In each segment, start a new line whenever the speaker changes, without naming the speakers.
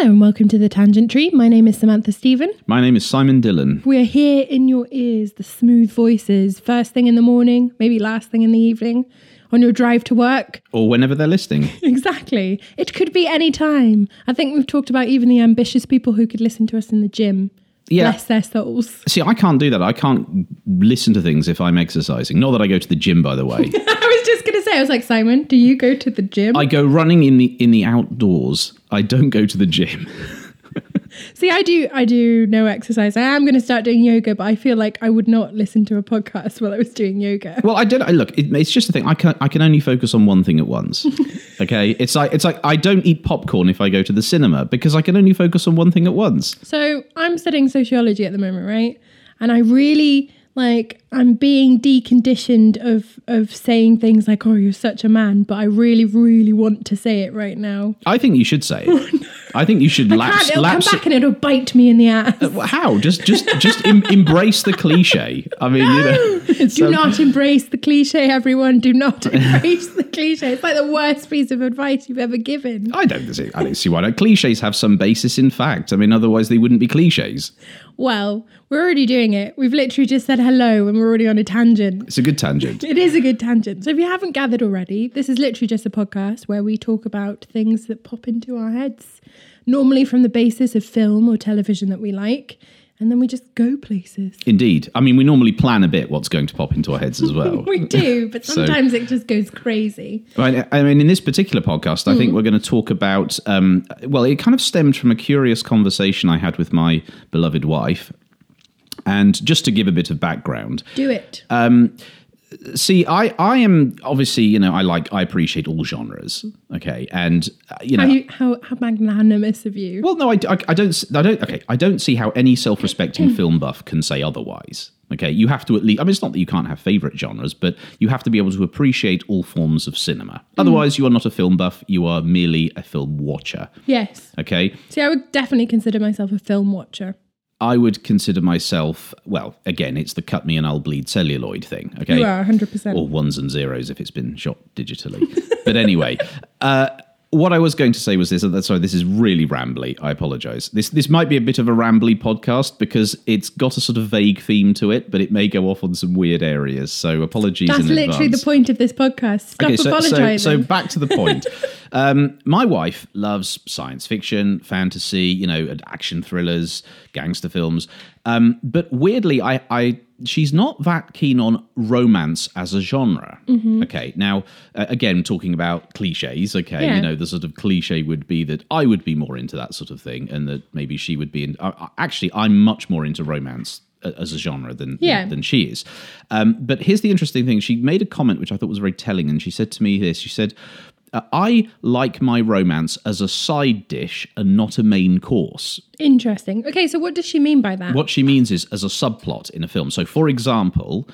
Hello and welcome to the Tangent Tree. My name is Samantha Stephen.
My name is Simon Dillon.
We are here in your ears, the smooth voices, first thing in the morning, maybe last thing in the evening, on your drive to work.
Or whenever they're listening.
Exactly. It could be any time. I think we've talked about even the ambitious people who could listen to us in the gym.
Yeah.
Bless their souls.
See, I can't do that. I can't listen to things if I'm exercising. Not that I go to the gym, by the way.
I was just say, I was like, Simon, do you go to the gym?
I go running in the in the outdoors. I don't go to the gym.
See, I do, I do no exercise. I am going to start doing yoga, but I feel like I would not listen to a podcast while I was doing yoga.
Well, I don't. I, look, it, it's just a thing. I can I can only focus on one thing at once. Okay, it's like it's like I don't eat popcorn if I go to the cinema because I can only focus on one thing at once.
So I'm studying sociology at the moment, right? And I really like I'm being deconditioned of of saying things like, "Oh, you're such a man," but I really, really want to say it right now.
I think you should say it. Oh, I think you should
I
lapse.
can't. It'll
lapse
come back and it'll bite me in the ass.
Uh, well, How? Just just just em- embrace the cliche. I mean, you know.
Do um, not embrace the cliche, everyone. Do not embrace the cliche. It's like the worst piece of advice you've ever given.
I don't see. I don't see why not. Cliches have some basis in fact. I mean, otherwise they wouldn't be cliches.
Well, we're already doing it. We've literally just said hello and we're already on a tangent.
It's a good tangent.
It is a good tangent. So if you haven't gathered already, this is literally just a podcast where we talk about things that pop into our heads, normally from the basis of film or television that we like, and then we just go places.
Indeed. I mean, we normally plan a bit what's going to pop into our heads as well.
We do, but
So-
sometimes it just goes crazy.
Right, I mean, in this particular podcast, I think we're going to talk about. Um, well, it kind of stemmed from a curious conversation I had with my beloved wife. And just to give a bit of background,
Do it.
See, I, I am obviously, you know, I like, I appreciate all genres. Okay, and uh, you know,
how, you, how, how magnanimous of you.
Well, no, I, I, I don't. i don't. Okay, I don't see how any self-respecting film buff can say otherwise. Okay, you have to at least. I mean, it's not that you can't have favorite genres, but you have to be able to appreciate all forms of cinema. Otherwise, you are not a film buff. You are merely a film watcher.
yes.
Okay,
See, I would definitely consider myself a film watcher.
I would consider myself. Well, again, it's the cut me and I'll bleed celluloid thing. Okay,
You are 100%.
or ones and zeros if it's been shot digitally. but anyway, uh, what I was going to say was this. Sorry, this is really rambly. I apologise. This this might be a bit of a rambly podcast because it's got a sort of vague theme to it, but it may go off on some weird areas. So apologies
That's literally
advance.
the point of this podcast. Stop
Okay, so, so,
apologizing.
so back to the point. um, my wife loves science fiction, fantasy, you know, action thrillers, gangster films. Um, but weirdly, I, I she's not that keen on romance as a genre.
Mm-hmm.
Okay, now uh, again, talking about cliches. Okay,
Yeah.
you know, the sort of cliche would be that I would be more into that sort of thing, and that maybe she would be. In, uh, uh, actually, I'm much more into romance uh, as a genre than
Yeah.
than she is. Um, but here's the interesting thing: she made a comment which I thought was very telling, and she said to me this: she said. Uh, I like my romance as a side dish and not a main course.
Interesting. Okay, so what does she mean by that?
What she means is as a subplot in a film. So, for example,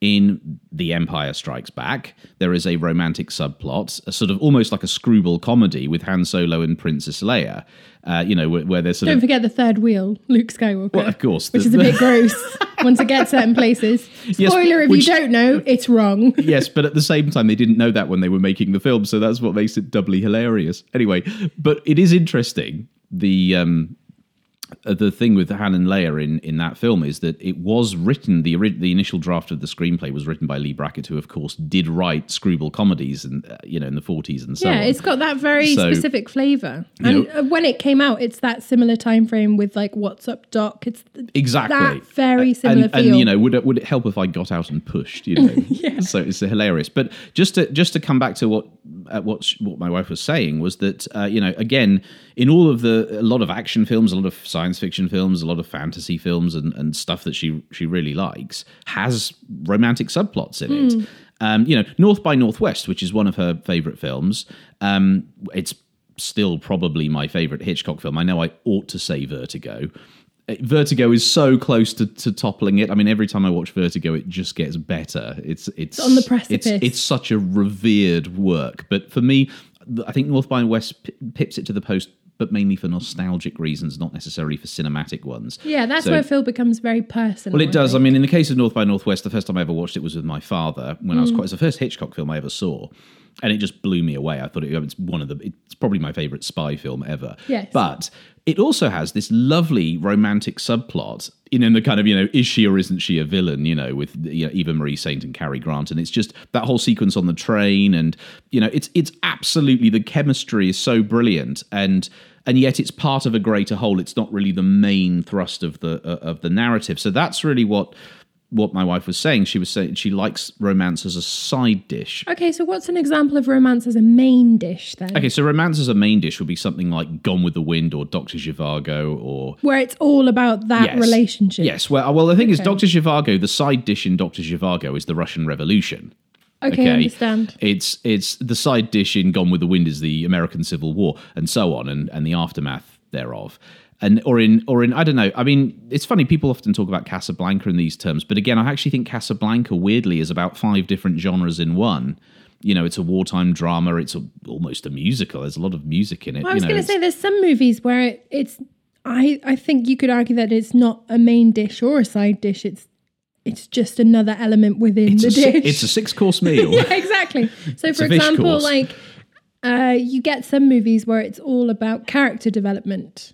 in The Empire Strikes Back, there is a romantic subplot, a sort of almost like a screwball comedy with Han Solo and Princess Leia. Uh, you know, where, where they're sort
Don't
of
forget the third wheel, Luke Skywalker.
Well, of course,
Which
the-
is a bit gross once it gets certain places.
Yes,
Spoiler if
which-
you don't know, it's wrong.
yes, but at the same time, they didn't know that when they were making the film, so that's what makes it doubly hilarious. Anyway, but it is interesting. The um, the thing with Han and Leia in, in that film is that it was written the the initial draft of the screenplay was written by Leigh Brackett, who of course did write screwball comedies and uh, you know in the forties and so
yeah,
on.
it's got that very
So,
specific flavour. And
know-
uh, when it came out, it's that similar time frame with like What's Up Doc. It's
exactly
that very similar
and,
feel.
and you know would it, would it help if i got out and pushed you know yeah. so it's hilarious but just to just to come back to what uh, what sh- what my wife was saying was that uh, you know again in all of the a lot of action films a lot of science fiction films a lot of fantasy films and, and stuff that she she really likes has romantic subplots in it um, you know north by northwest which is one of her favorite films um, it's still probably my favorite hitchcock film i know i ought to say vertigo Vertigo is so close to, to toppling it. I mean, every time I watch Vertigo, it just gets better. It's it's,
on the precipice.
It's, it's such a revered work. But for me, I think North by West p- pips it to the post, but mainly for nostalgic reasons, not necessarily for cinematic ones.
yeah, that's
So-
where Phil becomes very personal.
Well, it does. I
think.
mean, in the case of North by Northwest, the first time I ever watched it was with my father when
Mm.
I was quite. It's the first Hitchcock film I ever saw. And it just blew me away. I thought it, was one of the it's probably my favorite spy film ever.
Yes.
But it also has this lovely romantic subplot in, in the kind of you know is she or isn't she a villain you know with you know, Eva Marie Saint and Cary Grant and it's just that whole sequence on the train and you know it's it's absolutely the chemistry is so brilliant and and yet it's part of a greater whole it's not really the main thrust of the uh, of the narrative so that's really what what my wife was saying. She was saying she likes romance as a side dish.
Okay, so what's an example of romance as a main dish then?
Okay, so romance as a main dish would be something like Gone with the Wind or Doctor Zhivago or
where it's all about that
Yes.
relationship.
yes. Well, well, the thing is, Doctor Zhivago. The side dish in Doctor Zhivago is the Russian Revolution.
Okay, I understand.
It's it's the side dish in Gone with the Wind is the American Civil War and so on and and the aftermath thereof. And or in or in I don't know. I mean, it's funny people often talk about Casablanca in these terms, but again, I actually think Casablanca weirdly is about five different genres in one. You know, it's a wartime drama. It's a, almost a musical. There's a lot of music in it.
I was going to say there's some movies where it, it's I I think you could argue that it's not a main dish or a side dish. It's it's just another element within the
a,
dish.
it's a six course meal.
yeah, exactly. So, for example,
course.
like uh, you get some movies where it's all about character development,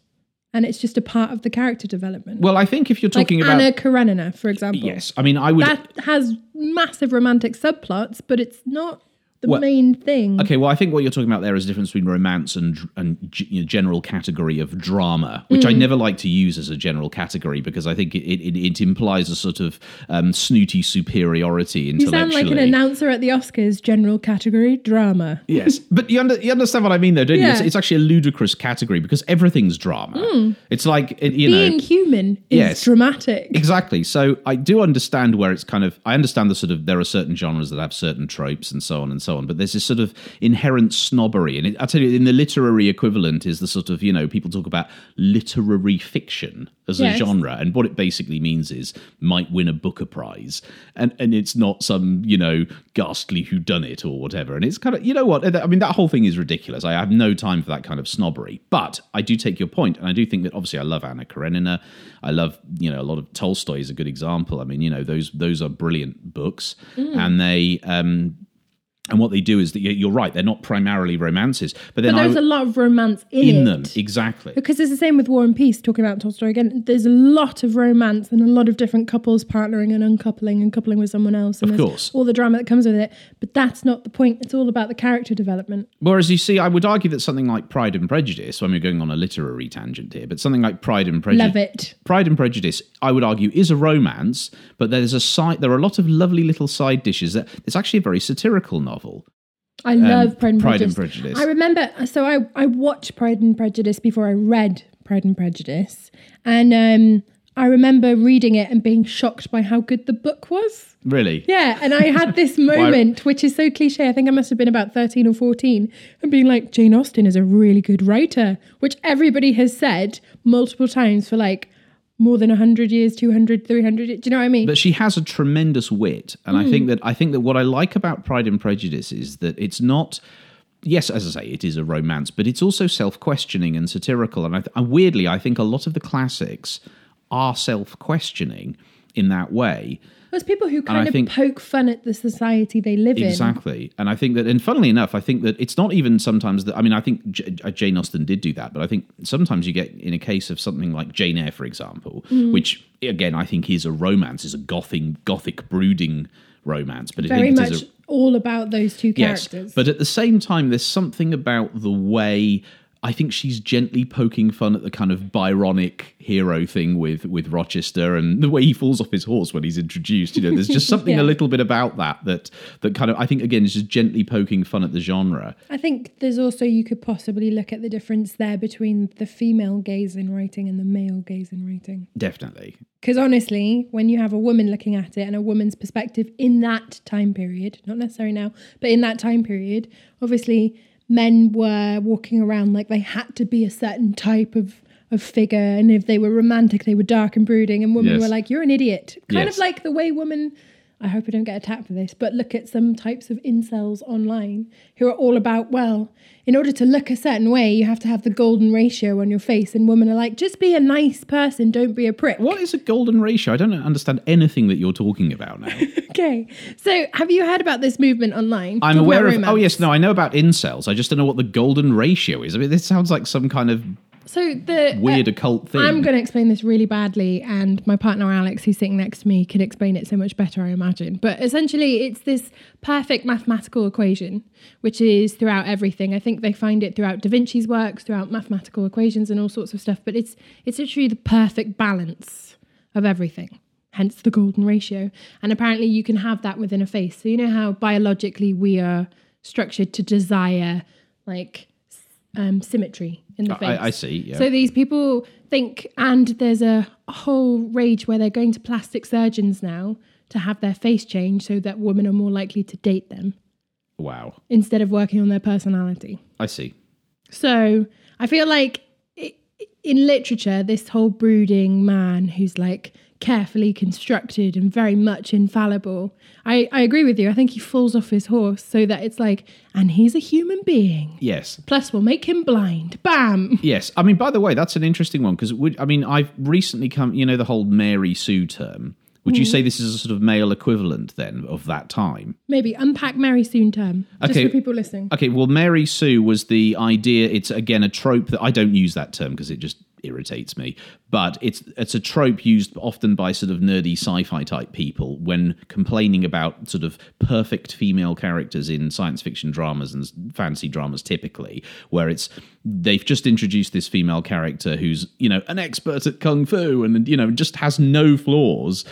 and it's just a part of the character development.
Well, I think if you're
like
talking about
Anna Karenina, for example.
yes, I mean I would
that has massive romantic subplots, but it's not the
Well,
main thing.
Okay, well, I think what you're talking about there is the difference between romance and and you know, general category of drama, which I
Mm.
never like to use as a general category because I think it, it, it implies a sort of um, snooty superiority
You sound like an announcer at the Oscars. General category drama.
Yes, but you, under, you understand what I mean, though, don't you? It's, it's actually a ludicrous category because everything's drama. It's like it, you know,
Being human is
Yes.
dramatic.
Exactly. So I do understand where it's kind of. I understand the sort of there are certain genres that have certain tropes and so on and so on. But there's this sort of inherent snobbery, and it, I tell you, in the literary equivalent is the sort of you know people talk about literary fiction as
Yes.
a genre, and what it basically means is might win a Booker Prize, and and it's not some you know ghastly whodunit or whatever. And it's kind of you know what I mean. That whole thing is ridiculous. I have no time for that kind of snobbery. But I do take your point, and I do think that obviously I love Anna Karenina. I love you know a lot of Tolstoy is a good example. I mean you know those those are brilliant books,
Mm.
and they. um and what they do is that you- you're right; they're not primarily romances, but then
But there's a lot of romance in,
in them exactly.
Because it's the same with War and Peace, talking about Tolstoy again. There's a lot of romance and a lot of different couples partnering and uncoupling and coupling with someone else. And
Of course.
All the drama that comes with it. But that's not the point. It's all about the character development.
Whereas you see, I would argue that something like Pride and Prejudice, mean, we're going on a literary tangent here, but something like Pride and Prejudice,
Love it.
Pride and Prejudice, I would argue, is a romance, but there's a side. There are a lot of lovely little side dishes. That it's actually a very satirical novel.
I love Pride and
Um, Pride
Prejudice.
and Prejudice.
I remember, so I, I watched Pride and Prejudice before I read Pride and Prejudice. And um, I remember reading it and being shocked by how good the book was.
Really?
Yeah, and I had this moment, which is so cliche. I think I must have been about 13 or 14, and being like, Jane Austen is a really good writer, which everybody has said multiple times for like more than 100 years, 200, 300. Do you know what I mean?
But she has a tremendous wit, and I
Hmm.
think that I think that what I like about Pride and Prejudice is that it's not. Yes, as I say, it is a romance, but it's also self-questioning and satirical. And, I th- and weirdly, I think a lot of the classics are self-questioning in that way.
There's people who kind of
think-
poke fun at the society they live in.
Exactly, and I think that, and funnily enough, I think that it's not even sometimes that. I mean, I think J- uh, Jane Austen did do that, but I think sometimes you get in a case of something like Jane Eyre, for example,
Mm.
which again I think is a romance, is a gothic, gothic brooding romance, but
Very
it
much
is a,
all about those two
Yes,
characters.
but at the same time, there's something about the way I think she's gently poking fun at the kind of Byronic hero thing with with Rochester and the way he falls off his horse when he's introduced. You know, there's just something
Yeah.
a little bit about that that that kind of I think again is just gently poking fun at the genre.
I think there's also you could possibly look at the difference there between the female gaze in writing and the male gaze in writing.
Definitely.
Because honestly, when you have a woman looking at it and a woman's perspective in that time period, not necessarily now, but in that time period, obviously men were walking around like they had to be a certain type of of figure and if they were romantic they were dark and brooding and women
Yes.
were like you're an idiot kind
Yes.
of like the way women I hope I don't get attacked for this, but look at some types of incels online who are all about, well, in order to look a certain way, you have to have the golden ratio on your face. And women are like, just be a nice person, don't be a prick.
What is a golden ratio? I don't understand anything that you're talking about now.
okay. So, have you heard about this movement online?
I'm aware of. Oh, yes, no, I know about incels. I just don't know what the golden ratio is. I mean, this sounds like some kind of
So, the.
weird
uh,
occult thing.
I'm going to explain this really badly, and my partner Alex, who's sitting next to me, could explain it so much better, I imagine. But essentially, it's this perfect mathematical equation, which is throughout everything. I think they find it throughout Da Vinci's works, throughout mathematical equations, and all sorts of stuff. But it's it's literally the perfect balance of everything. Hence the golden ratio. And apparently, you can have that within a face. So you know how biologically we are structured to desire like um, symmetry in the face.
I, I see. Yeah.
So these people think, and there's a whole rage where they're going to plastic surgeons now to have their face changed so that women are more likely to date them
wow.
instead of working on their personality.
I see.
So I feel like i in literature, this whole brooding man who's like carefully constructed and very much infallible, I, I agree with you. I think he falls off his horse so that it's like, and he's a human being.
Yes.
Plus, we'll make him blind. Bam.
Yes. I mean, by the way, that's an interesting one because I mean, I've recently come. You know, the whole Mary Sue term. Would you
Mm.
say this is a sort of male equivalent then of that time?
Maybe unpack Mary Sue term. Just
Okay.
for people listening.
Okay, well, Mary Sue was the idea. It's again a trope that I don't use that term because it just irritates me. But it's it's a trope used often by sort of nerdy sci-fi type people when complaining about sort of perfect female characters in science fiction dramas and fantasy dramas, typically, where it's they've just introduced this female character who's you know an expert at kung fu and you know just has no flaws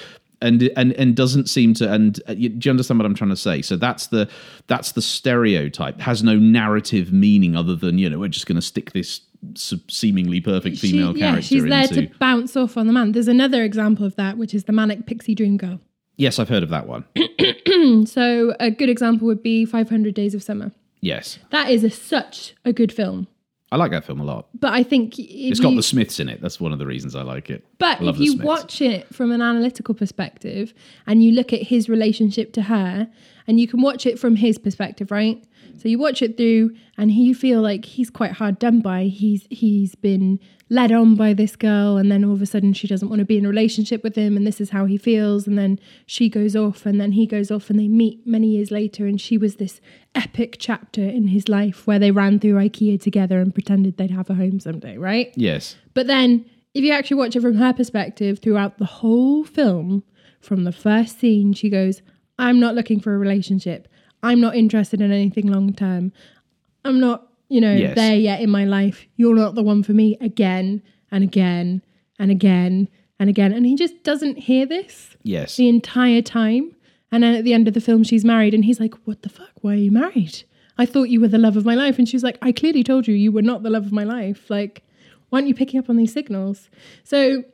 and and and doesn't seem to and uh, do you understand what I'm trying to say? So that's the that's the stereotype has no narrative meaning other than you know we're just going to stick this seemingly perfect
She-
female
yeah,
character
she's there
into.
to bounce off on the man. There's another example of that, which is the manic pixie dream girl.
Yes, I've heard of that one.
So a good example would be 500 Days of Summer.
Yes,
That is a, such a good film.
I like that film a lot.
But I think
It's
you,
got the Smiths in it. That's one of the reasons I like it.
But if you
Smiths.
watch it from an analytical perspective and you look at his relationship to her, and you can watch it from his perspective, right? Mm. So you watch it through, and you feel like he's quite hard done by. He's he's been led on by this girl, and then all of a sudden she doesn't want to be in a relationship with him, and this is how he feels. And then she goes off, and then he goes off, and they meet many years later, and she was this epic chapter in his life where they ran through IKEA together and pretended they'd have a home someday, right?
Yes,
But then, if you actually watch it from her perspective throughout the whole film, from the first scene, she goes, I'm not looking for a relationship. I'm not interested in anything long term. I'm not, you know,
Yes.
there yet in my life. You're not the one for me again and again and again and again. And he just doesn't hear this
yes,
the entire time. And then at the end of the film, she's married, and he's like, What the fuck? Why are you married? I thought you were the love of my life. And she's like, I clearly told you you were not the love of my life. Like, why aren't you picking up on these signals? So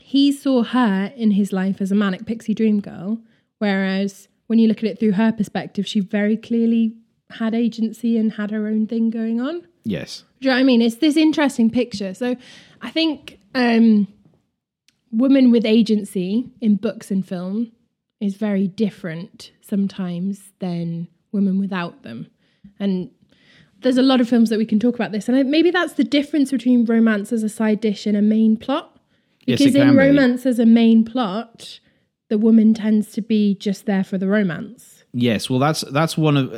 he saw her in his life as a manic pixie dream girl, whereas when you look at it through her perspective, she very clearly had agency and had her own thing going on.
yes.
Do you know what I mean? It's this interesting picture. So I think um, women with agency in books and film is very different sometimes than women without them. And there's a lot of films that we can talk about this. And maybe that's the difference between romance as a side dish and a main plot.
Yes,
Because
can
in
be.
romance as a main plot, the woman tends to be just there for the romance.
Yes, well, that's that's one of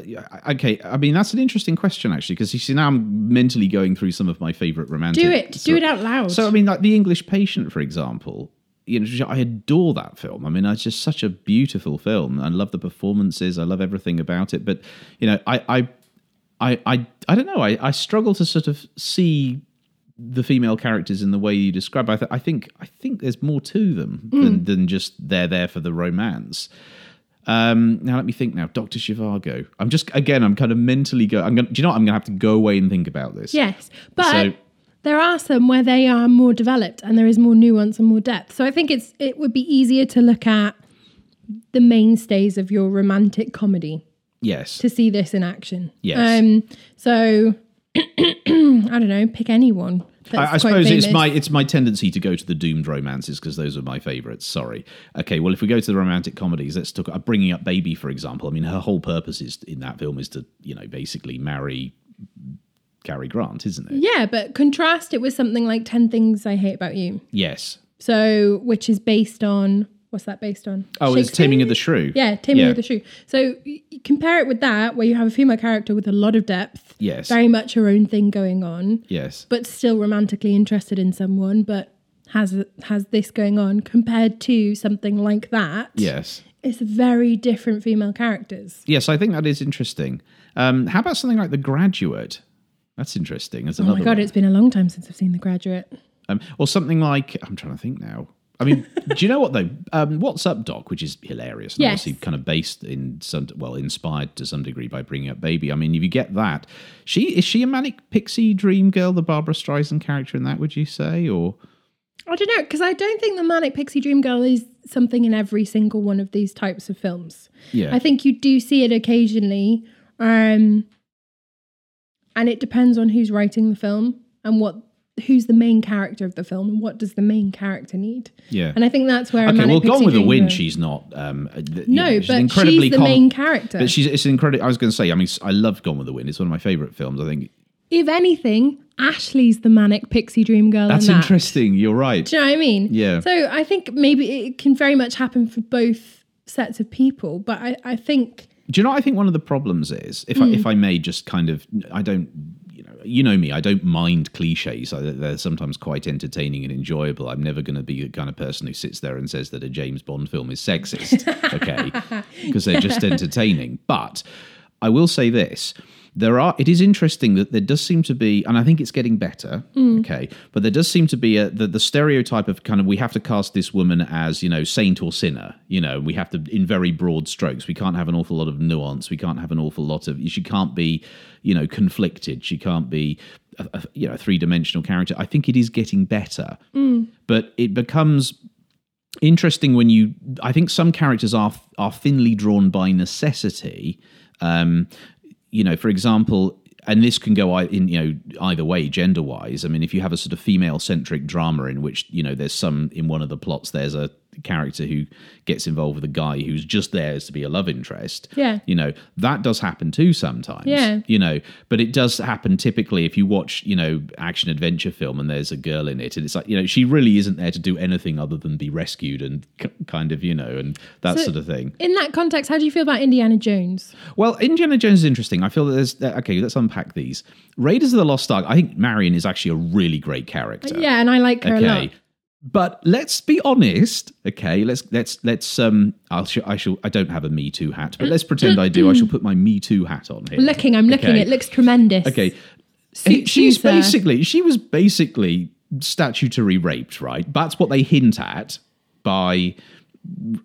okay. I mean, that's an interesting question actually, because you see now I'm mentally going through some of my favorite romantic.
Do it. Do it out loud.
So I mean, like the English Patient, for example. You know, I adore that film. I mean, it's just such a beautiful film. I love the performances. I love everything about it. But you know, I, I, I, I, I don't know. I, I struggle to sort of see the female characters in the way you describe. I, th- I think, I think there's more to them than, than just they're there for the romance. Um, now let me think. Now, Doctor Zhivago. I'm just again. I'm kind of mentally go. I'm going. Do you know? what? I'm going to have to go away and think about this.
Yes, but
So-
there are some where they are more developed and there is more nuance and more depth. So I think it's it would be easier to look at the mainstays of your romantic comedy
Yes.
to see this in action.
Yes.
Um. So I don't know. Pick anyone.
I, I suppose it's my it's my tendency to go to the doomed romances because those are my favourites. Sorry. Okay, well, if we go to the romantic comedies, let's talk. Uh, bringing up Baby, for example. I mean, her whole purpose is in that film is to you know basically marry Cary Grant, isn't it?
Yeah, but contrast it with something like 10 Things I Hate About You.
Yes.
So, which is based on, what's that based on?
Oh, it's? Taming of the Shrew.
Yeah, Taming
Yeah.
of the Shrew. So compare it with that, where you have a female character with a lot of depth,
Yes.
very much her own thing going on,
Yes.
but still romantically interested in someone, but has has this going on. Compared to something like that,
Yes.
it's very different female characters.
Yes, I think that is interesting. Um, how about something like The Graduate? That's interesting. There's
Oh my god,
one.
it's been a long time since I've seen The Graduate.
Um, or something like I'm trying to think now. I mean, do you know what though? Um, What's Up, Doc, which is hilarious, and
Yes.
obviously kind of based in some, well, inspired to some degree by bringing up Baby. I mean, if you get that, she is she a manic pixie dream girl, the Barbra Streisand character in that? Would you say, or
I don't know, because I don't think the Manic Pixie Dream Girl is something in every single one of these types of films.
yeah,
I think you do see it occasionally. Um, and it depends on who's writing the film and what who's the main character of the film and what does the main character need.
yeah.
And I think that's where
Okay, well, Gone with the Wind, she's not. Um, uh, you
no,
know,
but
incredibly
she's the
com-
main character.
But she's it's incredible. I was going to say. I mean, I love Gone with the Wind. It's one of my favorite films. I think
if anything, Ashley's the Manic Pixie Dream Girl.
that's
in that.
interesting. You're right.
Do you know what I mean?
Yeah.
So I think maybe it can very much happen for both sets of people, but I, I think
Do you know? what I think one of the problems is, if
Hmm.
I, if I may, just kind of, I don't, you know, me, I don't mind cliches. I, they're sometimes quite entertaining and enjoyable. I'm never going to be the kind of person who sits there and says that a James Bond film is sexist, okay? Because they're just entertaining. But I will say this. There are. It is interesting that there does seem to be, and I think it's getting better. Hmm. Okay, but there does seem to be a the, the stereotype of kind of we have to cast this woman as you know saint or sinner. You know, we have to in very broad strokes. We can't have an awful lot of nuance. We can't have an awful lot of. She can't be, you know, conflicted. She can't be, a, a, you know, a three dimensional character. I think it is getting better, hmm. but it becomes interesting when you i think some characters are are thinly drawn by necessity um you know for example and this can go in you know either way gender wise i mean if you have a sort of female centric drama in which you know there's some in one of the plots there's a character who gets involved with a guy who's just there to be a love interest
Yeah.
you know that does happen too sometimes
Yeah.
you know but it does happen typically if you watch you know action adventure film and there's a girl in it and it's like you know she really isn't there to do anything other than be rescued and k- kind of you know and that
So-
sort of thing
in that context, how do you feel about Indiana Jones?
well indiana jones is interesting i feel that there's uh, okay let's unpack these raiders of the lost ark i think marion is actually a really great character
Yeah, and I like her a lot.
But let's be honest okay let's let's let's um i'll sh- i shall i don't have a me too hat but let's pretend i do i shall put my me too hat on here
Looking, I'm looking.
Okay.
It looks tremendous.
Okay.
Suits
She's
you, sir.
basically she was basically statutory raped, right? That's what they hint at by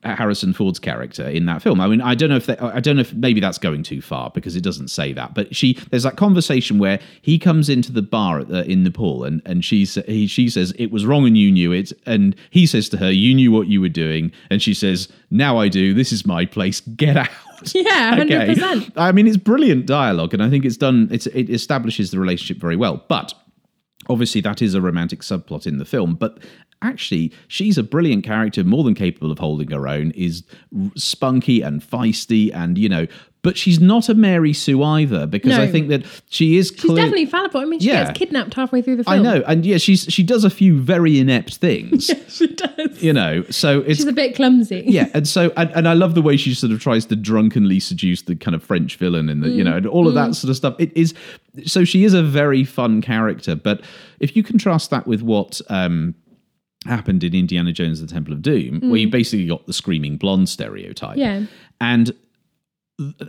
Harrison Ford's character in that film. I mean, I don't know if they, I don't know if maybe that's going too far because it doesn't say that. But she there's that conversation where he comes into the bar at the, in Nepal and and she he, she says it was wrong and you knew it, and he says to her you knew what you were doing, and she says now I do. This is my place. Get out.
Yeah, hundred percent.
I mean, it's brilliant dialogue, and I think it's done. It's, it establishes the relationship very well. But obviously, that is a romantic subplot in the film. But actually, she's a brilliant character, more than capable of holding her own. Is spunky and feisty, and you know. But she's not a Mary Sue either, because
No.
I think that she is.
She's
clear-
definitely fallible. I mean, she
Yeah.
gets kidnapped halfway through the film.
I know, and yeah, she's she does a few very inept things.
yeah, she does.
You know, so it's
She's a bit clumsy.
yeah, and so and, and I love the way she sort of tries to drunkenly seduce the kind of French villain and the you know and all of that sort of stuff. It is so she is a very fun character, but if you contrast that with what um happened in Indiana Jones and the Temple of Doom, where you mm. basically got the screaming blonde stereotype.
Yeah.
And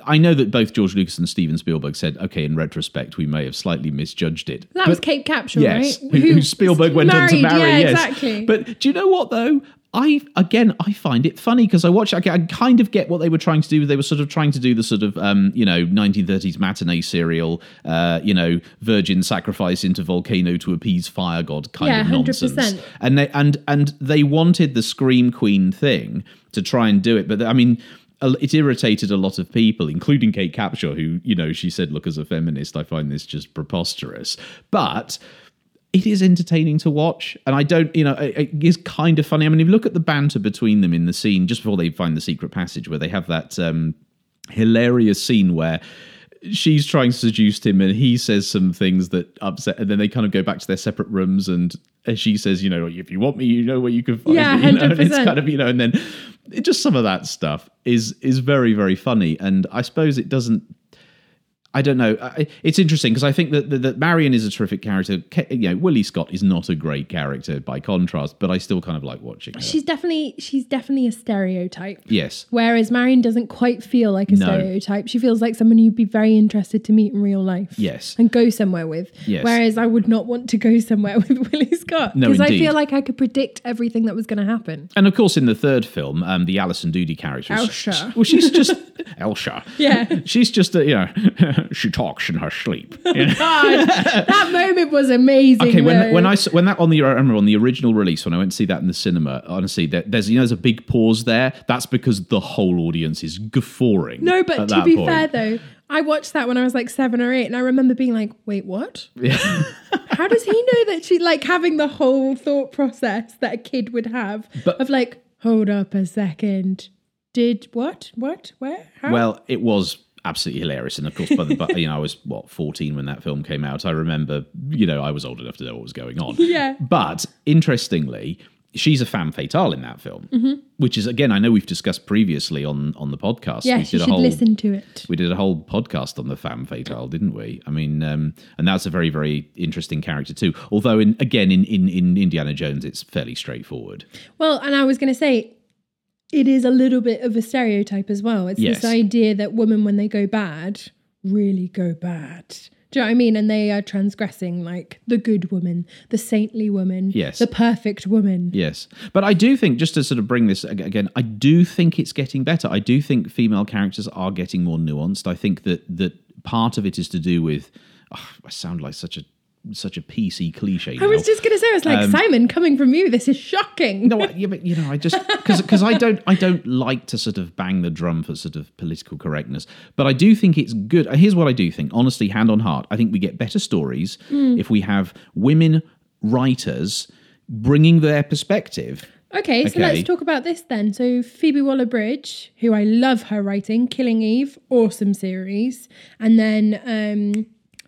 I know that both George Lucas and Steven Spielberg said, okay, in retrospect, we may have slightly misjudged it.
That
But-
was Kate Capshaw,
Yes,
right?
who, who Spielberg went on to marry.
Yeah,
yes,
exactly.
But do you know what though? I again, I find it funny because I watch. I, I kind of get what they were trying to do. They were sort of trying to do the sort of um, you know 1930s matinee serial, uh, you know, virgin sacrifice into volcano to appease fire god kind
Yeah,
of nonsense.
100%.
And they and and they wanted the scream queen thing to try and do it, but I mean it irritated a lot of people, including Kate Capshaw, who, you know, she said, Look, as a feminist, I find this just preposterous. But it is entertaining to watch, and I don't, you know, it, it is kind of funny. I mean, if you look at the banter between them in the scene just before they find the secret passage, where they have that um, hilarious scene where she's trying to seduce him and he says some things that upset and then they kind of go back to their separate rooms and she says you know if you want me you know where you can find
Yeah,
me you know? And it's kind of you know and then it, just some of that stuff is is very very funny and i suppose it doesn't I don't know. It's interesting because I think that, that, that Marion is a terrific character. Ke- You know, Willie Scott is not a great character by contrast, but I still kind of like watching her.
She's definitely she's definitely a stereotype.
yes,
Whereas Marion doesn't quite feel like a
No.
stereotype. She feels like someone you'd be very interested to meet in real life.
Yes.
And go somewhere with.
Yes.
Whereas I would not want to go somewhere with Willie Scott.
No,
Because I
indeed.
feel like I could predict everything that was going to happen.
and of course in the third film, um, the Alison Doody character, is-
Elsa.
Well, she's just Elsa.
Yeah.
she's just a you know she talks in her sleep. you know?
God, that moment was amazing.
Okay, when when I when that on the I remember on the original release when I went to see that in the cinema, honestly, there, there's you know there's a big pause there. That's because the whole audience is guffawing.
No, but to be
point.
fair though, I watched that when I was like seven or eight, and I remember being like, "Wait, what? Yeah. How does he know that she like having the whole thought process that a kid would have
But-
of like, hold up a second, did what, what, where, how?
Well, it was absolutely hilarious, and of course, but, but you know, I was what 14 when that film came out. I remember, you know, I was old enough to know what was going on.
Yeah.
But interestingly, she's a femme fatale in that film,
Mm-hmm.
which is again, I know we've discussed previously on on the podcast. we
yes, you
did a
should
whole
listen to it.
we did a whole podcast on the femme fatale, didn't we? I mean, um, and that's a very, very interesting character too. Although, in again, in, in, in Indiana Jones, it's fairly straightforward.
Well, and I was going to say, it is a little bit of a stereotype as well. It's
Yes.
this idea that women, when they go bad, really go bad. Do you know what I mean? And they are transgressing like the good woman, the saintly woman,
Yes.
the perfect woman.
Yes, but I do think just to sort of bring this again, I do think it's getting better. I do think female characters are getting more nuanced. I think that that part of it is to do with. Oh, I sound like such a such a PC cliche.
I was just going to say, I was like, Simon, coming from you, this is shocking.
Um, no, I, yeah, but you know, I just because I don't I don't like to sort of bang the drum for sort of political correctness, but I do think it's good. Here's what I do think, honestly, hand on heart, I think we get better stories
Hmm.
if we have women writers bringing their perspective.
Okay, so
Okay.
let's talk about this then. So Phoebe Waller-Bridge, who I love her writing, Killing Eve, awesome series, and then um,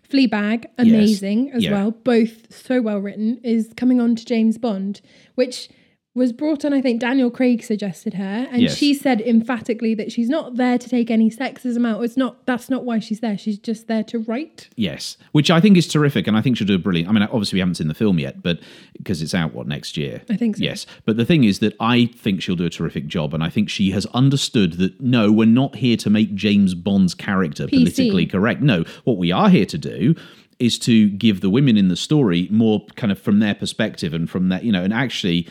Fleabag, amazing as
Yeah.
well, both so well written, is coming on to James Bond, which was brought on. I think Daniel Craig suggested her, and
Yes.
she said emphatically that she's not there to take any sexism out. It's not. That's not why she's there. She's just there to write.
Yes, which I think is terrific, and I think she'll do a brilliant. I mean, obviously we haven't seen the film yet, but because it's out what next year,
I think so.
Yes, but the thing is that I think she'll do a terrific job, and I think she has understood that no, we're not here to make James Bond's character politically correct. No, what we are here to do is to give the women in the story more kind of from their perspective and from that, you know, and actually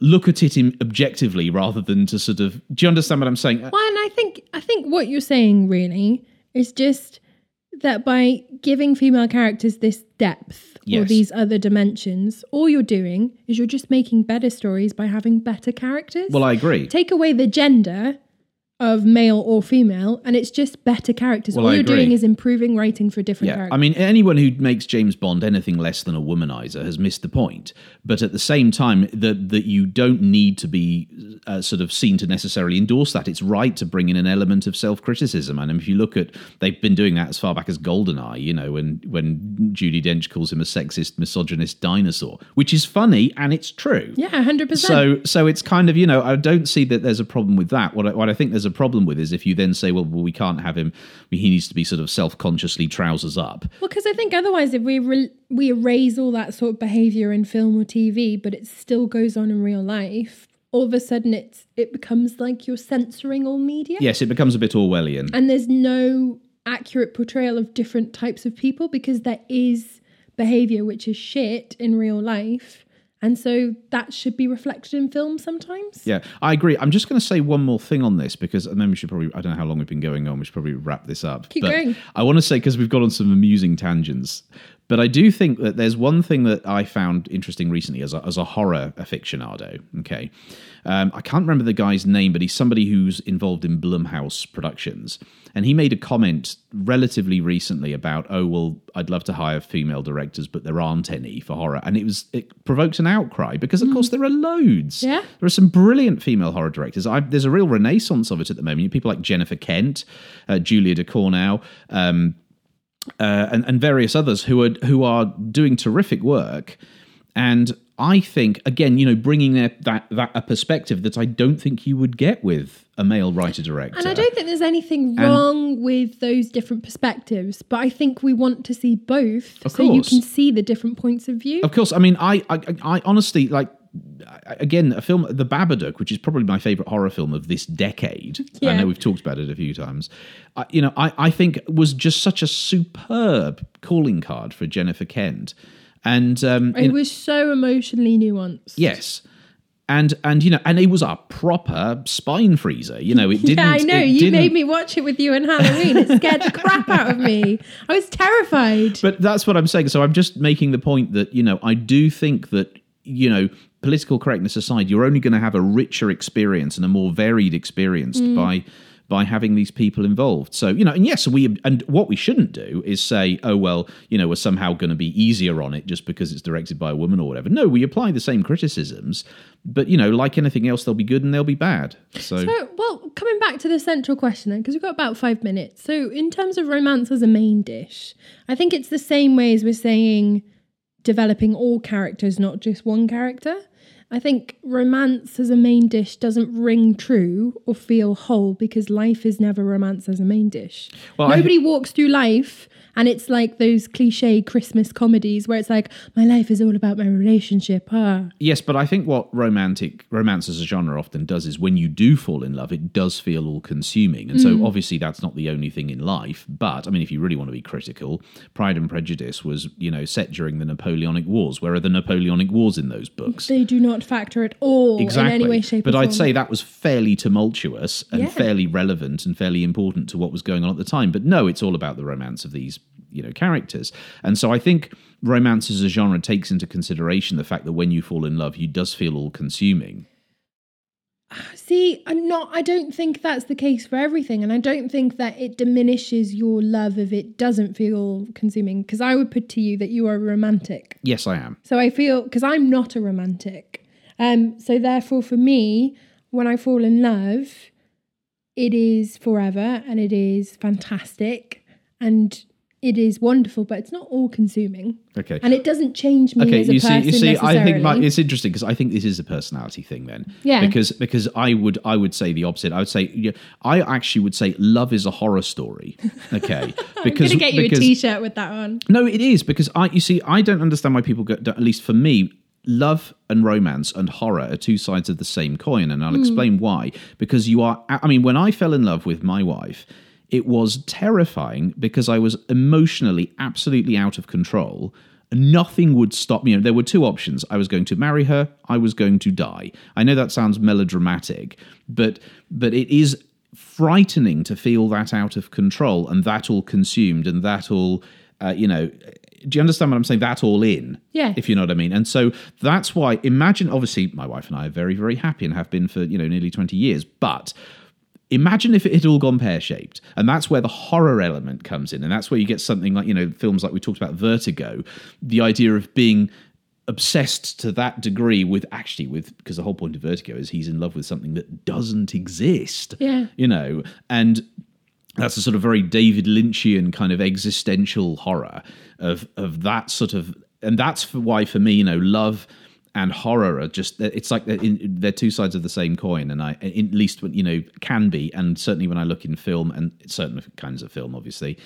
look at it in objectively rather than to sort of. Do you understand what I'm saying?
Well, and I think I think what you're saying really is just that by giving female characters this depth or these other dimensions, all you're doing is you're just making better stories by having better characters.
Well, I agree.
Take away the gender of male or female, and it's just better characters.
Well,
all
I
you're doing is improving writing for different
Yeah,
characters.
I mean, anyone who makes James Bond anything less than a womanizer has missed the point. But at the same time, that that you don't need to be uh, sort of seen to necessarily endorse that. It's right to bring in an element of self-criticism. And if you look at, they've been doing that as far back as Goldeneye. You know, when when Judi Dench calls him a sexist, misogynist dinosaur, which is funny and it's true.
yeah, hundred percent.
So, so it's kind of you know I don't see that there's a problem with that. What I, what I think there's a problem with is if you then say, well, well we can't have him. He needs to be sort of self-consciously trousers up.
Well, because I think otherwise, if we re- we erase all that sort of behavior in film or TV, but it still goes on in real life, all of a sudden it's it becomes like you're censoring all media,
Yes, it becomes a bit Orwellian.
and there's no accurate portrayal of different types of people because there is behavior which is shit in real life, and so that should be reflected in film sometimes.
Yeah, I agree. I'm just going to say one more thing on this because and then we should probably I don't know how long we've been going on. We should probably wrap this up.
Keep
But
going.
I want to say because we've got on some amusing tangents. But I do think that there's one thing that I found interesting recently as a, as a horror aficionado. Okay. Um, I can't remember the guy's name, but he's somebody who's involved in Blumhouse Productions. And he made a comment relatively recently about, oh, well, I'd love to hire female directors, but there aren't any for horror. And it was it provoked an outcry because, of course, there are loads.
Yeah.
There are some brilliant female horror directors. I, there's a real renaissance of it at the moment. People like Jennifer Kent, uh, Julia Ducournau, um, uh, and, and various others who are who are doing terrific work. And I think again, you know, bringing that that, that a perspective that I don't think you would get with a male writer director.
And I don't think there's anything wrong with those different perspectives, but I think we want to see both so you can see the different points of view.
Of course, I mean, I, I, I honestly like. Again, a film, The Babadook, which is probably my favorite horror film of this decade. I know we've talked about it a few times. I, you know, I, I think was just such a superb calling card for Jennifer Kent, and um,
It was so emotionally nuanced.
Yes. And and you know, and it was a proper spine freezer. You know, it didn't.
Yeah, I know. You
didn't-
made me watch it with you on Halloween. It scared the crap out of me. I was terrified.
But that's what I'm saying. So I'm just making the point that you know, I do think that you know, political correctness aside, you're only going to have a richer experience and a more varied experience
Mm.
by by having these people involved. So you know, and yes, we and what we shouldn't do is say, oh well, you know, we're somehow going to be easier on it just because it's directed by a woman or whatever. No, we apply the same criticisms, but you know, like anything else, they'll be good and they'll be bad. So,
So, well, coming back to the central question then, because we've got about five minutes. So, in terms of romance as a main dish, I think it's the same way as we're saying developing all characters, not just one character. I think romance as a main dish doesn't ring true or feel whole because life is never romance as a main dish.
Well, I-
Nobody walks through life and it's like those cliche Christmas comedies where it's like, my life is all about my relationship. Ah.
Yes, but I think what romantic romance as a genre often does is when you do fall in love, it does feel all consuming. And so obviously that's not the only thing in life. But I mean, if you really want to be critical, Pride and Prejudice was, you know, set during the Napoleonic Wars. Where are the Napoleonic Wars in those books?
They do not factor at all
Exactly.
in any way, shape,
but I'd
form.
say that was fairly tumultuous and
Yeah.
fairly relevant and fairly important to what was going on at the time. But no, it's all about the romance of these, you know, characters. And so I think romance as a genre takes into consideration the fact that when you fall in love, you does feel all consuming.
See, I'm not. I don't think that's the case for everything, and I don't think that it diminishes your love if it doesn't feel consuming. Because I would put to you that you are romantic.
Yes, I am.
So I feel because I'm not a romantic. Um. So therefore, for me, when I fall in love, it is forever, and it is fantastic, and it is wonderful. But it's not all consuming,
Okay.
and it doesn't change me
Okay,
as a
you see,
person
you see, I think my, it's interesting because I think this is a personality thing. Then,
Yeah.
because because I would I would say the opposite. I would say I actually would say love is a horror story. Okay, because
I'm gonna get you
because,
a T-shirt with that on.
No, it is because I. You see, I don't understand why people go. At least for me, love and romance and horror are two sides of the same coin, and I'll hmm. explain why. Because you are. I mean, when I fell in love with my wife, it was terrifying because I was emotionally absolutely out of control. Nothing would stop me. You know, there were two options. I was going to marry her. I was going to die. I know that sounds melodramatic, but but it is frightening to feel that out of control and that all consumed and that all uh, you know do you understand what i'm saying that all in
Yes.
if you know what i mean and so that's why imagine obviously my wife and i are very very happy and have been for you know nearly 20 years but imagine if it had all gone pear-shaped and that's where the horror element comes in and that's where you get something like you know films like we talked about vertigo the idea of being obsessed to that degree with actually with because the whole point of vertigo is he's in love with something that doesn't exist
Yeah.
you know and that's a sort of very david lynchian kind of existential horror of of that sort of and that's for why for me you know love and horror are just it's like they're, in, they're two sides of the same coin. And i at least when you know can be. And certainly when i look in film and certain kinds of film obviously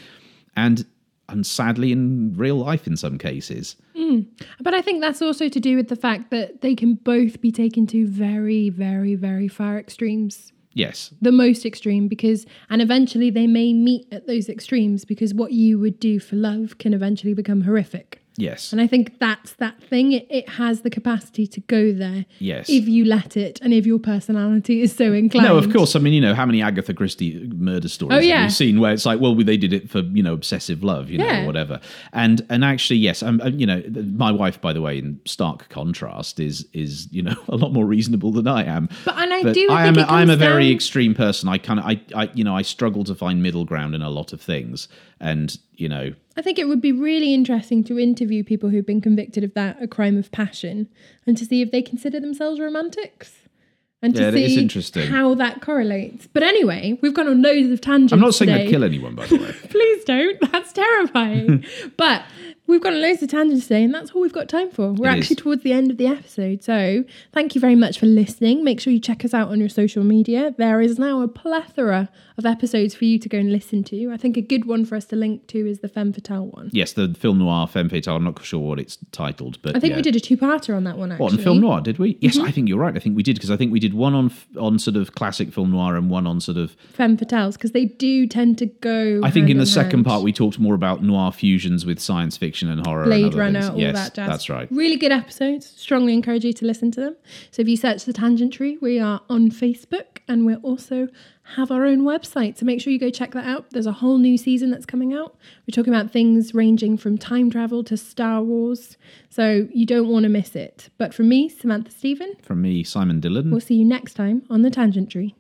and and sadly in real life in some cases. Hmm.
But I think that's also to do with the fact that they can both be taken to very, very, very far extremes.
yes.
The most extreme, because, and eventually they may meet at those extremes because what you would do for love can eventually become horrific.
Yes.
And I think that's that thing. It, it has the capacity to go there
Yes.
if you let it and if your personality is so inclined.
No, of course. I mean, you know, how many Agatha Christie murder stories
Oh, yeah.
have you seen where it's like, well, they did it for you know obsessive love, you know,
Yeah.
or whatever. And and actually, yes, I'm, I'm- you know, my wife, by the way, in stark contrast, is is you know a lot more reasonable than I am.
But- and I
but
do
I am, a, I'm a very
down-
extreme person. I kind of I, I you know I struggle to find middle ground in a lot of things, and you know
I think it would be really interesting to interview people who've been convicted of that, a crime of passion, and to see if they consider themselves romantics. And to
Yeah, is
see
interesting.
how that correlates. But anyway, we've gone on loads of tangents.
I'm not saying
today.
I'd kill anyone, by the way.
Please don't. That's terrifying. but we've got loads of tangents today, and that's all we've got time for. We're
It
actually
is.
towards the end of the episode. So thank you very much for listening. Make sure you check us out on your social media. There is now a plethora of episodes for you to go and listen to. I think a good one for us to link to is the Femme Fatale one.
yes, the film noir femme fatale. I'm not sure what it's titled, but
I think
yeah.
we did a two-parter on that one actually.
What on film noir? Did we? Yes,
Mm-hmm.
I think you're right. I think we did because I think we did one on on sort of classic film noir and one on sort of.
Femme Fatales because they do tend to go.
I think in the second part we talked more about noir fusions with science fiction and horror. and
Blade
other
Runner,
things.
all
yes,
that jazz.
That's right.
Really good episodes. Strongly encourage you to listen to them. So if you search the Tangent Tree, we are on Facebook and we're also have our own website. So make sure you go check that out. There's a whole new season that's coming out. We're talking about things ranging from time travel to Star Wars. So you don't want to miss it. But from me, Samantha Stephen,
From me, Simon Dillon.
we'll see you next time on the Tangent Tree.